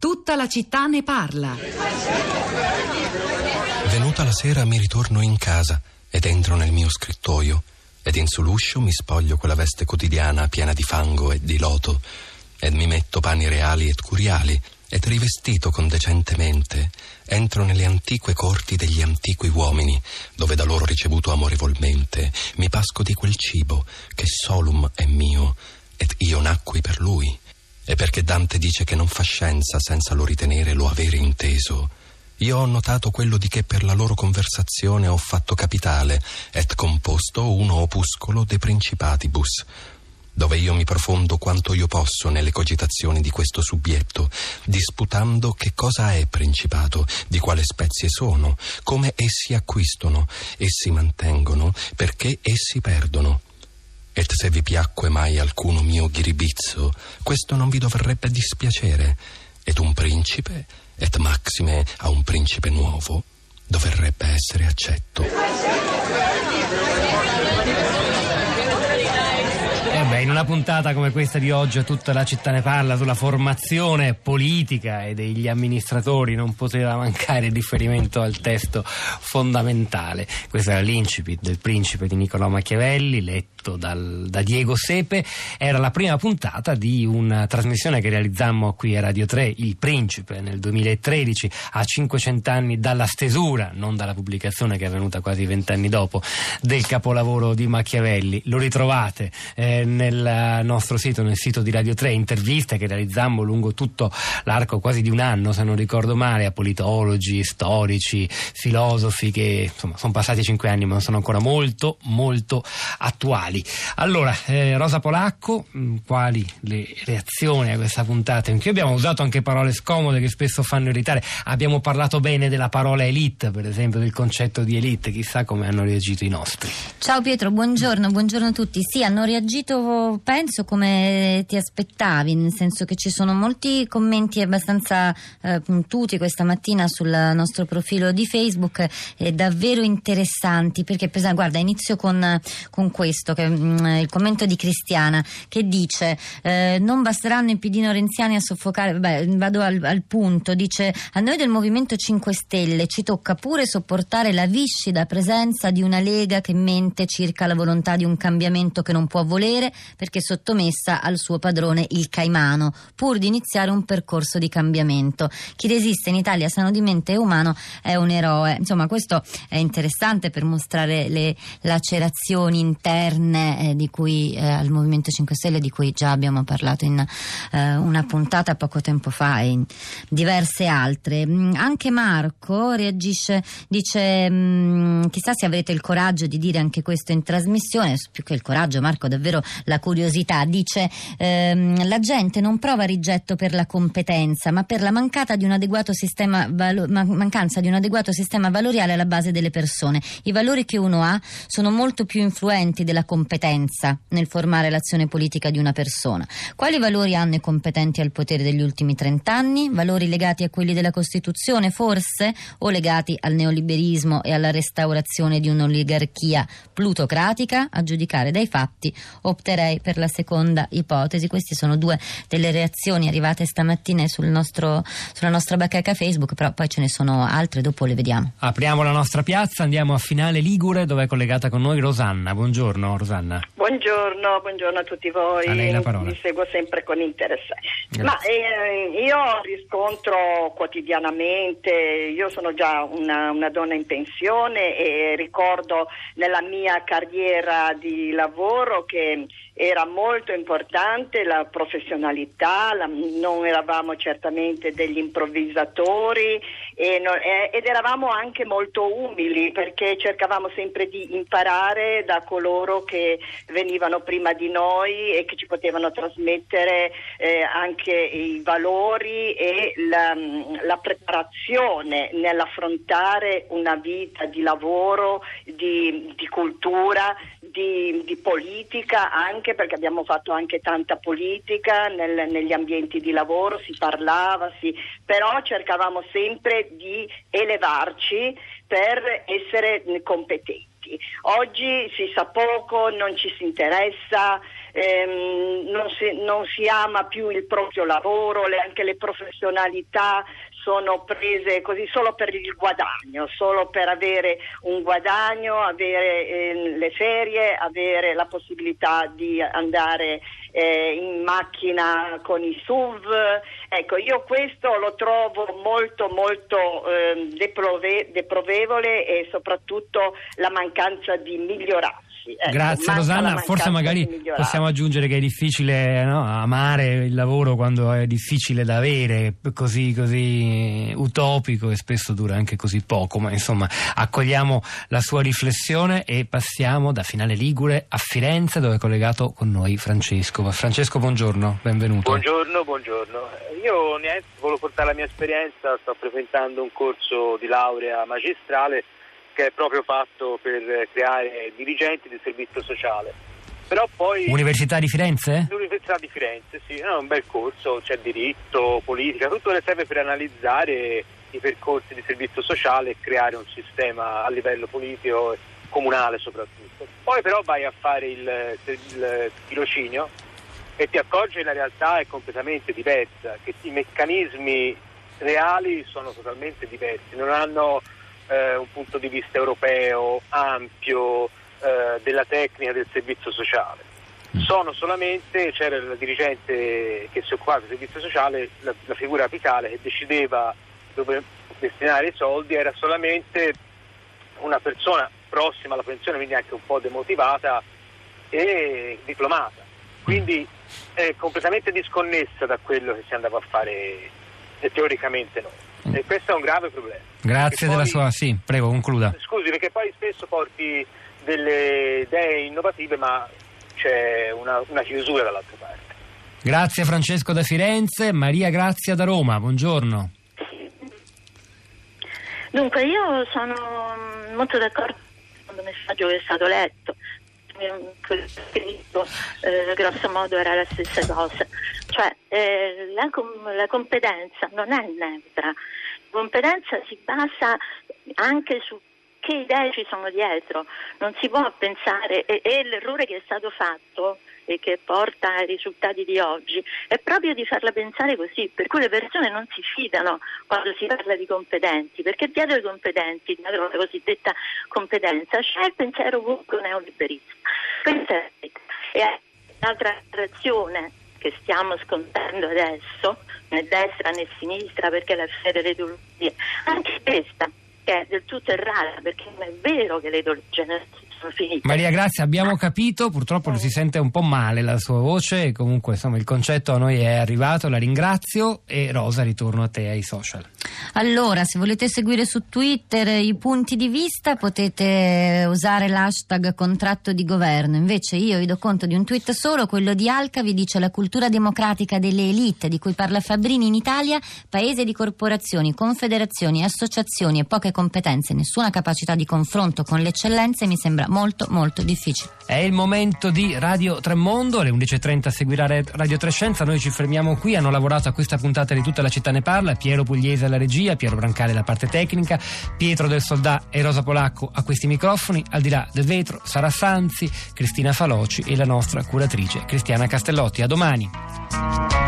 Tutta la città ne parla. Venuta la sera mi ritorno in casa ed entro nel mio scrittoio ed in sull'uscio mi spoglio quella veste quotidiana piena di fango e di loto ed mi metto panni reali ed curiali ed rivestito con decentemente entro nelle antique corti degli antichi uomini dove da loro ricevuto amorevolmente mi pasco di quel cibo che solum è mio ed io nacqui per lui e perché Dante dice che non fa scienza senza lo ritenere lo avere inteso io ho notato quello di che per la loro conversazione ho fatto capitale et composto uno opuscolo de principatibus dove io mi profondo quanto io posso nelle cogitazioni di questo subbietto, disputando che cosa è principato, di quale spezie sono, come essi acquistano, essi mantengono, perché essi perdono. Et se vi piacque mai alcuno mio ghiribizzo, questo non vi dovrebbe dispiacere, ed un principe, et maxime a un principe nuovo, dovrebbe essere accetto. in una puntata come questa di oggi tutta la città ne parla sulla formazione politica e degli amministratori non poteva mancare il riferimento al testo fondamentale. Questo era l'incipit del principe di Niccolò Machiavelli, letto dal, da Diego Sepe. Era la prima puntata di una trasmissione che realizzammo qui a Radio 3, Il Principe, nel 2013, a 500 anni dalla stesura, non dalla pubblicazione che è avvenuta quasi vent'anni dopo, del capolavoro di Machiavelli. Lo ritrovate eh, nel nostro sito, nel sito di Radio 3, interviste che realizzammo lungo tutto l'arco quasi di un anno, se non ricordo male, a politologi, storici, filosofi che insomma sono passati cinque anni ma sono ancora molto molto attuali. Allora, eh, Rosa Polacco, mm, quali le reazioni a questa puntata? In abbiamo usato anche parole scomode che spesso fanno irritare. Abbiamo parlato bene della parola elite, per esempio, del concetto di elite, chissà come hanno reagito i nostri. Ciao Pietro, buongiorno, buongiorno a tutti. Sì, hanno reagito penso come ti aspettavi, nel senso che ci sono molti commenti abbastanza eh, puntuti questa mattina sul nostro profilo di Facebook, eh, davvero interessanti, perché guarda, inizio con, con questo, che, mh, mm, il commento di Cristiana, che dice eh, non basteranno i pidino renziani a soffocare, vabbè, vado al, al punto, dice a noi del Movimento 5 Stelle ci tocca pure sopportare la viscida presenza di una Lega che mente circa la volontà di un cambiamento che non può volere perché sottomessa al suo padrone il caimano, pur di iniziare un percorso di cambiamento. Chi resiste in Italia sano di mente e umano è un eroe. Insomma, questo è interessante per mostrare le lacerazioni interne eh, di cui eh, al Movimento 5 Stelle, di cui già abbiamo parlato in eh, una puntata poco tempo fa e in diverse altre. Mm, anche Marco reagisce, dice mm, chissà se avrete il coraggio di dire anche questo in trasmissione, più che il coraggio Marco davvero la curiosità. Dice ehm, la gente non prova rigetto per la competenza, ma per la di valo- mancanza di un adeguato sistema valoriale alla base delle persone. I valori che uno ha sono molto più influenti della competenza nel formare l'azione politica di una persona. Quali valori hanno i competenti al potere degli ultimi trent'anni? Valori legati a quelli della Costituzione, forse? O legati al neoliberismo e alla restaurazione di un'oligarchia plutocratica? A giudicare dai fatti opterei per la seconda ipotesi. Queste sono due delle reazioni arrivate stamattina sul nostro, sulla nostra bacheca Facebook, però poi ce ne sono altre, dopo le vediamo. Apriamo la nostra piazza, andiamo a Finale Ligure dove è collegata con noi Rosanna. Buongiorno Rosanna. Buongiorno, buongiorno a tutti voi. A lei la parola. Vi seguo sempre con interesse. Ma eh, io riscontro quotidianamente, io sono già una, una donna in pensione e ricordo nella mia carriera di lavoro che era molto importante la professionalità, la, non eravamo certamente degli improvvisatori non, eh, ed eravamo anche molto umili perché cercavamo sempre di imparare da coloro che venivano prima di noi e che ci potevano trasmettere eh, anche i valori e la, la preparazione nell'affrontare una vita di lavoro, di, di cultura, di, di, politica anche perché abbiamo fatto anche tanta politica nel, negli ambienti di lavoro, si parlava, si, però cercavamo sempre di elevarci per essere competenti. Oggi si sa poco, non ci si interessa, ehm, non, si, non, si, ama più il proprio lavoro, le, anche le professionalità sono prese così solo per il guadagno, solo per avere un guadagno, avere eh, le ferie, avere la possibilità di andare eh, in macchina con i SUV. Ecco, io questo lo trovo molto molto eh, deprove- deprovevole e soprattutto la mancanza di migliorare sì, ecco, Grazie Rosanna, forse magari possiamo aggiungere che è difficile no, amare il lavoro quando è difficile da avere, così, così utopico e spesso dura anche così poco, ma insomma accogliamo la sua riflessione e passiamo da Finale Ligure a Firenze dove è collegato con noi Francesco. Francesco buongiorno, benvenuto. Buongiorno, buongiorno. Io niente, volevo portare la mia esperienza, sto frequentando un corso di laurea magistrale che è proprio fatto per creare dirigenti del servizio sociale. Però poi... Università di Firenze? L'Università di Firenze, sì, è un bel corso, c'è diritto, politica, tutto che serve per analizzare i percorsi di servizio sociale e creare un sistema a livello politico e comunale soprattutto. Poi però vai a fare il, il tirocinio e ti accorgi che la realtà è completamente diversa, che i meccanismi reali sono totalmente diversi, non hanno eh, un punto di vista europeo ampio eh, della tecnica del servizio sociale. Mm. Sono solamente, c'era il dirigente che si occupava del servizio sociale, la, la figura apicale che decideva dove destinare i soldi, era solamente una persona prossima alla pensione, quindi anche un po' demotivata e diplomata. Quindi è completamente disconnessa da quello che si andava a fare teoricamente noi. E questo è un grave problema. Grazie della poi, sua... Sì, prego, concluda. Scusi, perché poi spesso porti delle idee innovative, ma c'è una, una chiusura dall'altra parte. Grazie Francesco da Firenze, Maria Grazia da Roma, buongiorno. Dunque, io sono molto d'accordo con il messaggio che è stato letto, scritto, eh, grosso modo era la stessa cosa. Cioè, eh, la, com- la competenza non è neutra, la competenza si basa anche su che idee ci sono dietro, non si può pensare, e, e l'errore che è stato fatto e che porta ai risultati di oggi è proprio di farla pensare così, per cui le persone non si fidano quando si parla di competenti, perché dietro i competenti, dietro la cosiddetta competenza, c'è il pensiero ovunque neoliberista. È un'altra ragione che stiamo scontando adesso, né destra né sinistra, perché la fede delle ideologie, anche questa che è del tutto errata, perché non è vero che le ideologie sono finite. Maria Grazia, abbiamo capito, purtroppo si sente un po' male la sua voce, comunque insomma il concetto a noi è arrivato, la ringrazio e Rosa ritorno a te ai social. Allora, se volete seguire su Twitter i punti di vista potete usare l'hashtag contratto di governo, invece io vi do conto di un tweet solo, quello di Alca vi dice la cultura democratica delle elite di cui parla Fabrini in Italia, paese di corporazioni, confederazioni, associazioni e poche competenze, nessuna capacità di confronto con le eccellenze mi sembra molto molto difficile. È il momento di Radio Tremondo, alle 11.30 seguirà Radio Trescenza, noi ci fermiamo qui, hanno lavorato a questa puntata di Tutta la città ne parla, Piero Pugliese alla regia, Piero Brancale alla parte tecnica, Pietro del Soldà e Rosa Polacco a questi microfoni, al di là del vetro Sara Sanzi, Cristina Faloci e la nostra curatrice Cristiana Castellotti. A domani.